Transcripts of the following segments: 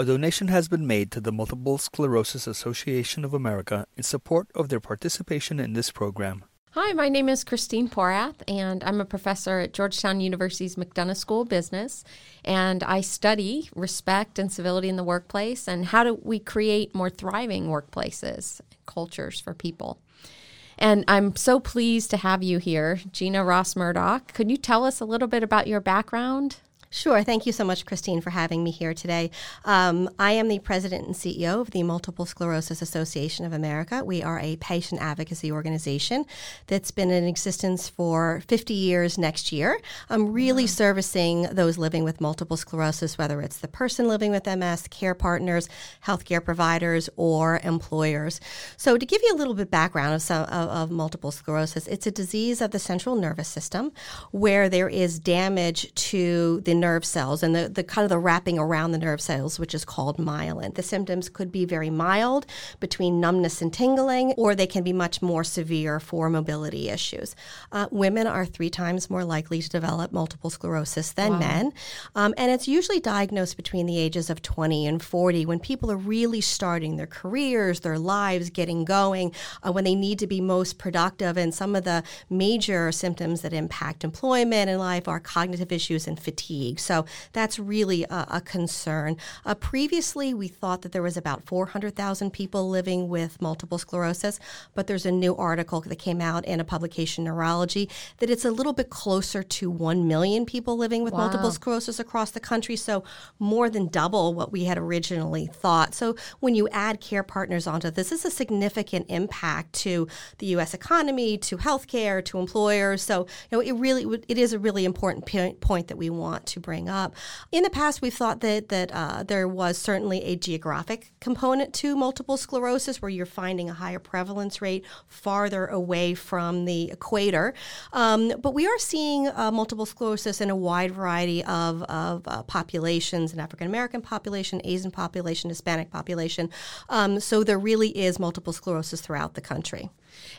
A donation has been made to the Multiple Sclerosis Association of America in support of their participation in this program. Hi, my name is Christine Porath, and I'm a professor at Georgetown University's McDonough School of Business. And I study respect and civility in the workplace and how do we create more thriving workplaces, and cultures for people. And I'm so pleased to have you here, Gina Ross Murdock. Could you tell us a little bit about your background? Sure. Thank you so much, Christine, for having me here today. Um, I am the president and CEO of the Multiple Sclerosis Association of America. We are a patient advocacy organization that's been in existence for 50 years next year. I'm really servicing those living with multiple sclerosis, whether it's the person living with MS, care partners, healthcare providers, or employers. So, to give you a little bit background of, some, of, of multiple sclerosis, it's a disease of the central nervous system where there is damage to the nerve cells and the, the kind of the wrapping around the nerve cells, which is called myelin. The symptoms could be very mild between numbness and tingling, or they can be much more severe for mobility issues. Uh, women are three times more likely to develop multiple sclerosis than wow. men, um, and it's usually diagnosed between the ages of 20 and 40 when people are really starting their careers, their lives, getting going, uh, when they need to be most productive. And some of the major symptoms that impact employment and life are cognitive issues and fatigue fatigue. So that's really a, a concern. Uh, previously, we thought that there was about 400,000 people living with multiple sclerosis, but there's a new article that came out in a publication, Neurology, that it's a little bit closer to 1 million people living with wow. multiple sclerosis across the country. So more than double what we had originally thought. So when you add care partners onto this, this is a significant impact to the U.S. economy, to healthcare, to employers. So you know, it really it is a really important point that we want to bring up. In the past, we've thought that that uh, there was certainly a geographic component to multiple sclerosis, where you're finding a higher prevalence rate farther away from the equator. Um, but we are seeing uh, multiple sclerosis in a wide variety of, of uh, populations, an African American population, Asian population, Hispanic population. Um, so there really is multiple sclerosis throughout the country.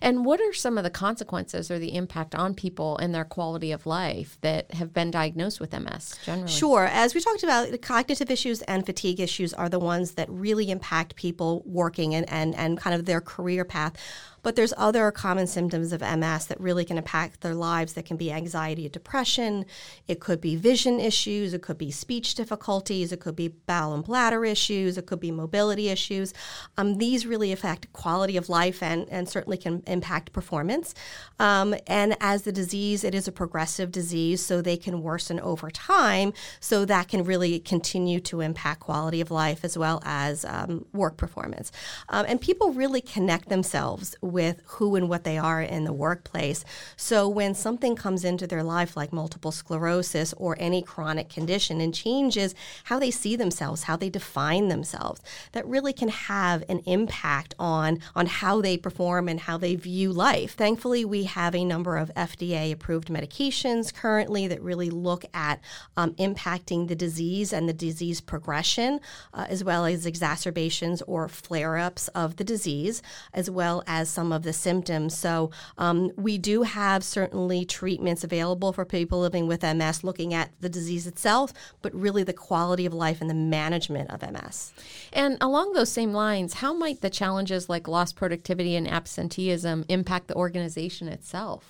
And what are some of the consequences or the impact on people and their quality of life that have been diagnosed with MS generally? Sure. As we talked about, the cognitive issues and fatigue issues are the ones that really impact people working and, and, and kind of their career path. But there's other common symptoms of MS that really can impact their lives that can be anxiety depression. It could be vision issues. It could be speech difficulties. It could be bowel and bladder issues. It could be mobility issues. Um, these really affect quality of life and, and certainly can impact performance. Um, and as the disease, it is a progressive disease, so they can worsen over time. So that can really continue to impact quality of life as well as um, work performance. Um, and people really connect themselves with who and what they are in the workplace. So when something comes into their life like multiple sclerosis or any chronic condition and changes how they see themselves, how they define themselves, that really can have an impact on on how they perform and how they view life. Thankfully, we have a number of FDA approved medications currently that really look at um, impacting the disease and the disease progression, uh, as well as exacerbations or flare ups of the disease, as well as some of the symptoms. So um, we do have certainly treatments available for people living with MS, looking at the disease itself, but really the quality of life and the management of MS. And along those same lines, how might the challenges like lost productivity and absenteeism impact the organization itself?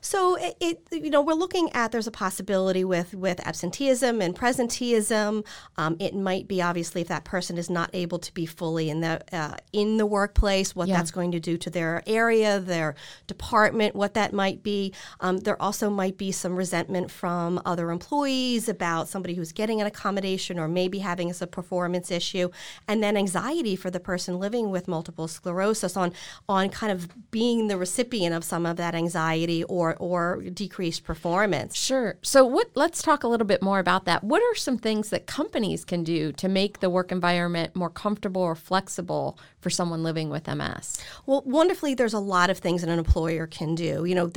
So it, it, you know, we're looking at there's a possibility with with absenteeism and presenteeism. Um, it might be obviously if that person is not able to be fully in the uh, in the workplace, what yeah. that's going to do to their area, their department, what that might be. Um, there also might be some resentment from other employees about somebody who's getting an accommodation or maybe having a performance issue, and then anxiety for the person living with multiple sclerosis on on kind of being the recipient of some of that anxiety or or decreased performance. Sure. So what let's talk a little bit more about that. What are some things that companies can do to make the work environment more comfortable or flexible for someone living with MS? Well, wonderfully, there's a lot of things that an employer can do. You know,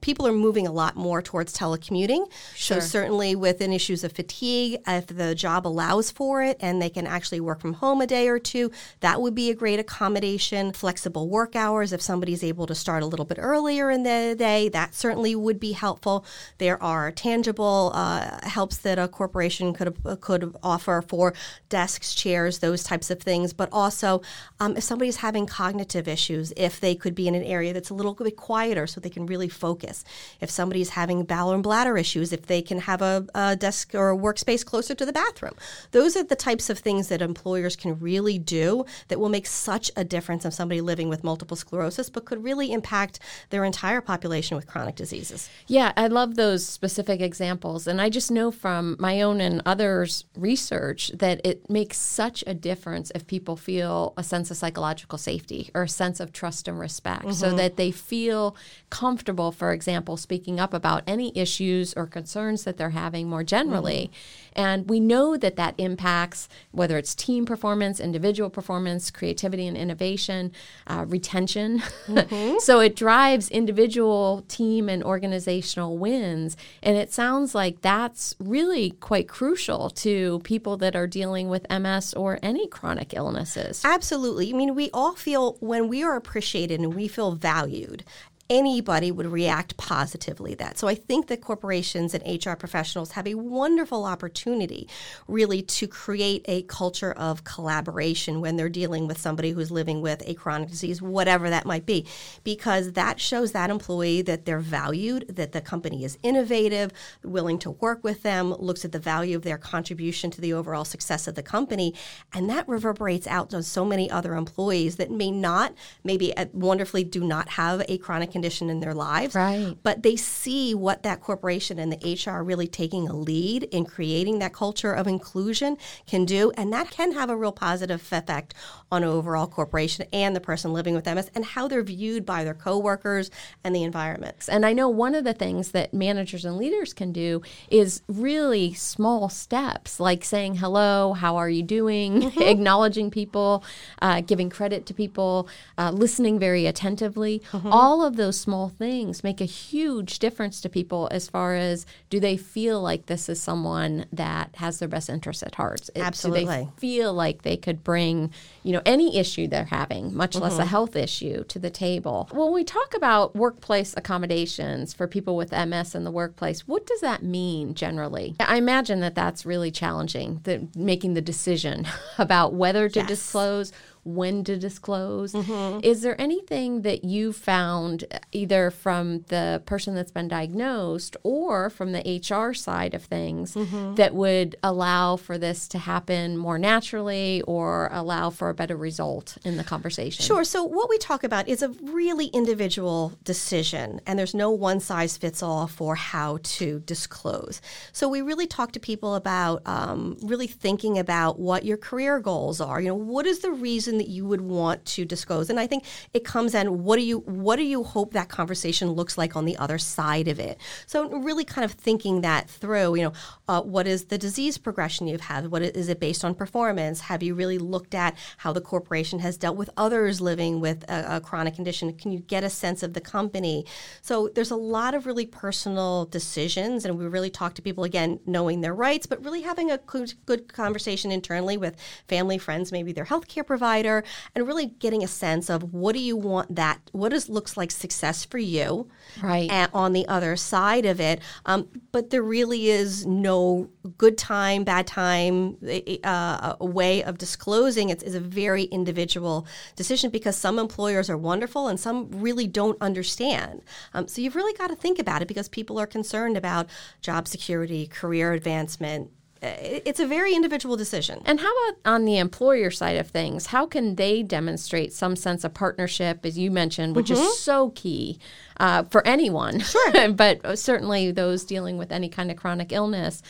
people are moving a lot more towards telecommuting. Sure. So, certainly within issues of fatigue, if the job allows for it and they can actually work from home a day or two, that would be a great accommodation. Flexible work hours, if somebody's able to start a little bit earlier in the day, that certainly would be helpful. There are tangible uh, helps that a corporation could could offer for desks, chairs, those types of things, but also um, Um, if somebody's having cognitive issues, if they could be in an area that's a little bit quieter so they can really focus. If somebody's having bowel and bladder issues, if they can have a, a desk or a workspace closer to the bathroom. Those are the types of things that employers can really do that will make such a difference of somebody living with multiple sclerosis, but could really impact their entire population with chronic diseases. Yeah, I love those specific examples. And I just know from my own and others' research that it makes such a difference if people feel a sense of psychological safety or a sense of trust and respect mm-hmm. so that they feel comfortable, for example, speaking up about any issues or concerns that they're having more generally. Mm-hmm. And we know that that impacts whether it's team performance, individual performance, creativity and innovation, uh, retention. Mm-hmm. so it drives individual, team, and organizational wins. And it sounds like that's really quite crucial to people that are dealing with MS or any chronic illnesses. Absolutely. I mean, we all feel when we are appreciated and we feel valued anybody would react positively that. So I think that corporations and HR professionals have a wonderful opportunity really to create a culture of collaboration when they're dealing with somebody who's living with a chronic disease, whatever that might be, because that shows that employee that they're valued, that the company is innovative, willing to work with them, looks at the value of their contribution to the overall success of the company, and that reverberates out to so many other employees that may not, maybe uh, wonderfully do not have a chronic condition in their lives. Right. But they see what that corporation and the HR really taking a lead in creating that culture of inclusion can do. And that can have a real positive effect on overall corporation and the person living with MS and how they're viewed by their coworkers and the environment. And I know one of the things that managers and leaders can do is really small steps, like saying hello, how are you doing, mm-hmm. acknowledging people, uh, giving credit to people, uh, listening very attentively. Mm-hmm. All of those small things make a huge difference to people as far as do they feel like this is someone that has their best interests at heart? Absolutely. Do they feel like they could bring, you know, any issue they're having, much mm-hmm. less a mm-hmm. health issue, to the table? When we talk about workplace accommodations for people with MS in the workplace, what does that mean generally? I imagine that that's really challenging, the, making the decision about whether to yes. disclose when to disclose. Mm-hmm. Is there anything that you found either from the person that's been diagnosed or from the HR side of things mm-hmm. that would allow for this to happen more naturally or allow for a better result in the conversation? Sure. So, what we talk about is a really individual decision, and there's no one size fits all for how to disclose. So, we really talk to people about um, really thinking about what your career goals are. You know, what is the reason that you would want to disclose. And I think it comes in what do you what do you hope that conversation looks like on the other side of it. So really kind of thinking that through. You know, uh, what is the disease progression you've had? What is it based on performance? Have you really looked at how the corporation has dealt with others living with a, a chronic condition? Can you get a sense of the company? So there's a lot of really personal decisions, and we really talk to people again, knowing their rights, but really having a good, good conversation internally with family, friends, maybe their healthcare provider and really getting a sense of what do you want that, what does looks like success for you, right? And on the other side of it, um, but there really is no good time, bad time, uh, a way of disclosing. It is a very individual decision because some employers are wonderful and some really don't understand. Um, so you've really got to think about it because people are concerned about job security, career advancement, it's a very individual decision. And how about on the employer side of things? How can they demonstrate some sense of partnership, as you mentioned, which mm-hmm. is so key uh, for anyone, sure. but certainly those dealing with any kind of chronic illness?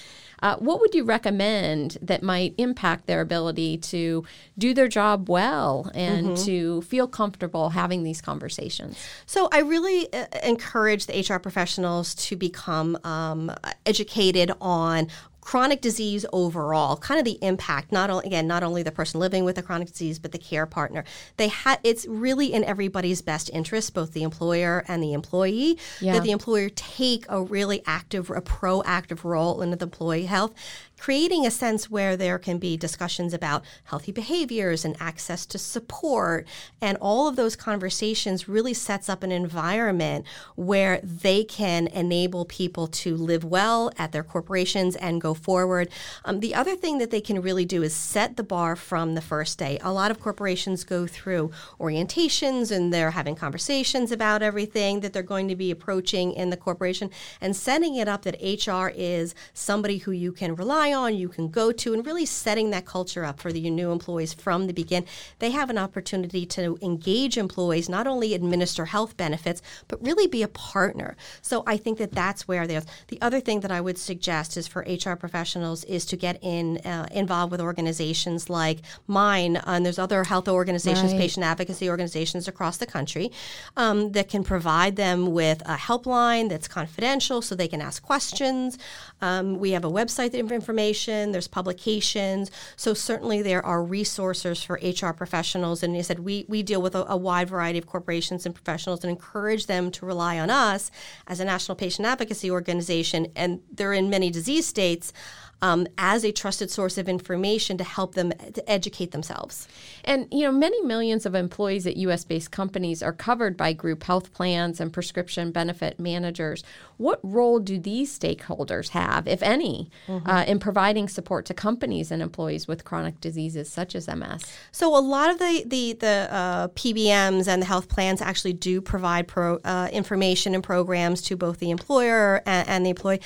Uh, what would you recommend that might impact their ability to do their job well and mm-hmm. to feel comfortable having these conversations? So, I really uh, encourage the HR professionals to become um, educated on chronic disease overall, kind of the impact, not only again, not only the person living with a chronic disease, but the care partner. They had it's really in everybody's best interest, both the employer and the employee, Yeah. that the employer take a really active, a proactive role in the employee health, creating a sense where there can be discussions about healthy behaviors and access to support, and all of those conversations really sets up an environment where they can enable people to live well at their corporations and go forward. Um, the other thing that they can really do is set the bar from the first day. A lot of corporations go through orientations and they're having conversations about everything that they're going to be approaching in the corporation and setting it up that HR is somebody who you can rely on, you can go to, and really setting that culture up for the new employees from the begin. They have an opportunity to engage employees, not only administer health benefits, but really be a partner. So I think that that's where there's the other thing that I would suggest is for HR professionals is to get in uh, involved with organizations like mine, and there's other health organizations, Right. patient advocacy organizations across the country um, that can provide them with a helpline that's confidential so they can ask questions. Um, we have a website of information, there's publications. So, certainly, there are resources for HR professionals. And you said we, we deal with a, a wide variety of corporations and professionals and encourage them to rely on us as a national patient advocacy organization. And they're in many disease states. Um, as a trusted source of information to help them to educate themselves. And you know, many millions of employees at U.S. based companies are covered by group health plans and prescription benefit managers. What role do these stakeholders have, if any, uh, in providing support to companies and employees with chronic diseases such as MS? So a lot of the the the uh, PBMs and the health plans actually do provide pro, uh, information and programs to both the employer and, and the employee.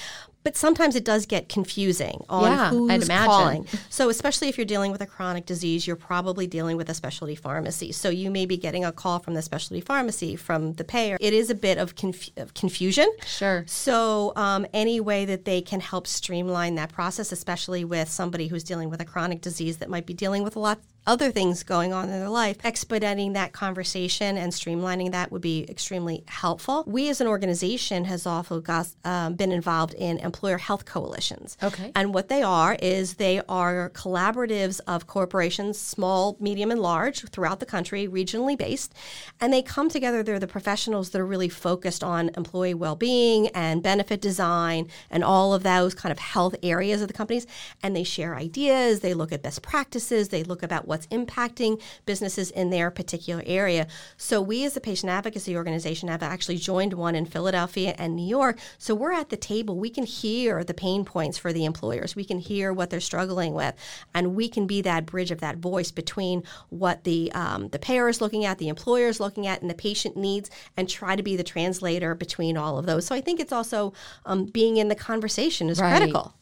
But sometimes it does get confusing on Yeah, who's calling. So especially if you're dealing with a chronic disease, you're probably dealing with a specialty pharmacy. So you may be getting a call from the specialty pharmacy from the payer. It is a bit of, conf- of confusion. Sure. So, um, any way that they can help streamline that process, especially with somebody who's dealing with a chronic disease that might be dealing with a lot other things going on in their life, expediting that conversation and streamlining that would be extremely helpful. We as an organization has also got, um, been involved in employer health coalitions. Okay. And what they are is they are collaboratives of corporations, small, medium, and large, throughout the country, regionally based. And they come together. They're the professionals that are really focused on employee well being and benefit design and all of those kind of health areas of the companies. And they share ideas, they look at best practices, they look about what's impacting businesses in their particular area. So we, as a patient advocacy organization, have actually joined one in Philadelphia and New York. So we're at the table. We can hear the pain points for the employers. We can hear what they're struggling with, and we can be that bridge of that voice between what the um, the payer is looking at, the employer is looking at, and the patient needs, and try to be the translator between all of those. So I think it's also um, being in the conversation is Right. critical.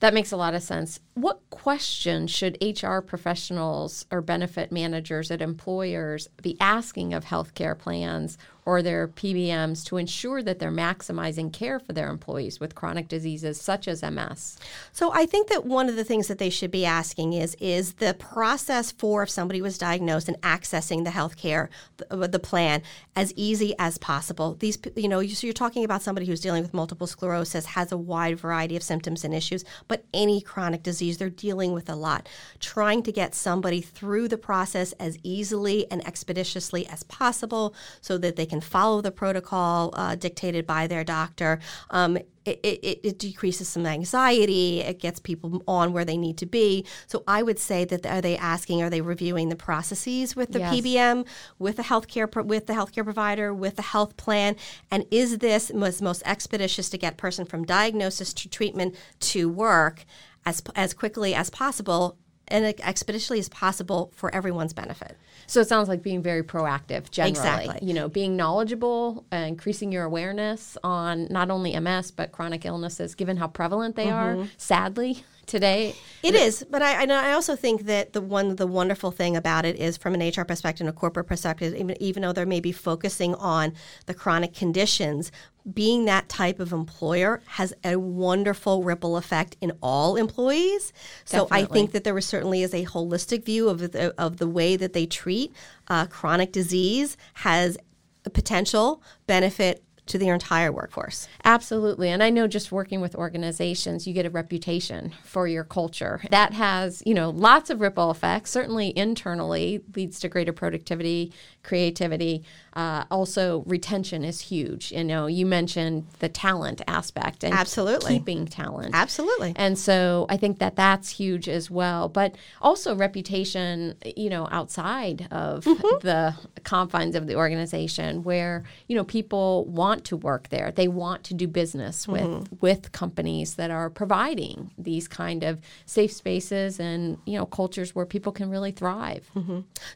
That makes a lot of sense. What questions should HR professionals or benefit managers at employers be asking of healthcare plans or their PBMs to ensure that they're maximizing care for their employees with chronic diseases such as MS? So I think that one of the things that they should be asking is is the process for if somebody was diagnosed and accessing the health care, the, the plan, as easy as possible. These, you know, so you're talking about somebody who's dealing with multiple sclerosis, has a wide variety of symptoms and issues, but any chronic disease, they're dealing with a lot. Trying to get somebody through the process as easily and expeditiously as possible so that they can follow the protocol uh, dictated by their doctor. Um, it, it, it decreases some anxiety. It gets people on where they need to be. So I would say that are they asking, are they reviewing the processes with the Yes. PBM, with the healthcare with the healthcare provider, with the health plan, and is this most, most expeditious to get person from diagnosis to treatment to work as as quickly as possible and expeditiously as possible for everyone's benefit. So it sounds like being very proactive generally. Exactly. You know, being knowledgeable, uh, increasing your awareness on not only MS but chronic illnesses, given how prevalent they are, sadly, today. It is, but I, I also think that the one the wonderful thing about it is from an HR perspective, and a corporate perspective, even, even though they're maybe focusing on the chronic conditions, being that type of employer has a wonderful ripple effect in all employees. So I think that there was certainly is a holistic view of the, of the way that they treat uh, chronic disease has a potential benefit to their entire workforce. Absolutely. And I know just working with organizations, you get a reputation for your culture. That has, you know, lots of ripple effects. Certainly internally leads to greater productivity, creativity. Uh, also, retention is huge. You know, you mentioned the talent aspect and Absolutely. keeping talent. Absolutely. And so I think that that's huge as well. But also reputation, you know, outside of Mm-hmm. the confines of the organization where, you know, people want to work there. They want to do business with Mm-hmm. with companies that are providing these kind of safe spaces and, you know, cultures where people can really thrive.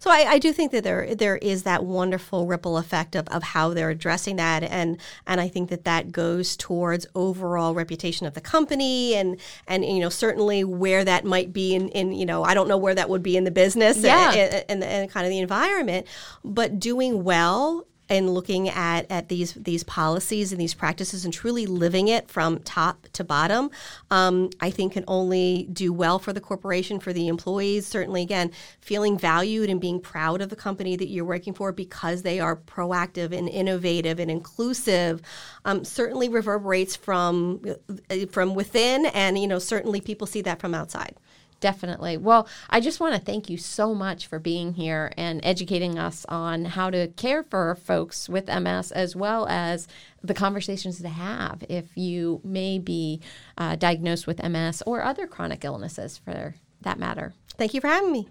So I, I do think that there there is that wonderful ripple effect of, of how they're addressing that, and and I think that that goes towards overall reputation of the company, and and you know certainly where that might be in, in you know I don't know where that would be in the business Yeah. and, and, and kind of the environment, but doing well and looking at, at these these policies and these practices and truly living it from top to bottom, um, I think can only do well for the corporation, for the employees. Certainly, again, feeling valued and being proud of the company that you're working for because they are proactive and innovative and inclusive, um, certainly reverberates from uh, from within, and you know certainly people see that from outside. Definitely. Well, I just want to thank you so much for being here and educating us on how to care for folks with MS as well as the conversations to have if you may be uh, diagnosed with MS or other chronic illnesses for that matter. Thank you for having me.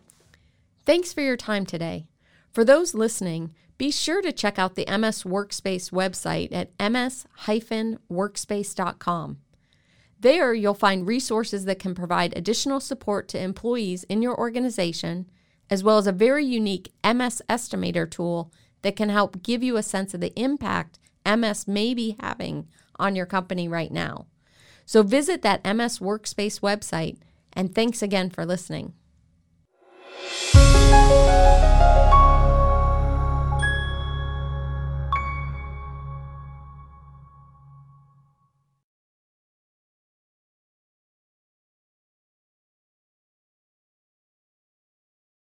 Thanks for your time today. For those listening, be sure to check out the MS Workspace website at ms-workspace.com. There, you'll find resources that can provide additional support to employees in your organization, as well as a very unique MS estimator tool that can help give you a sense of the impact MS may be having on your company right now. So visit that MS Workspace website, and thanks again for listening.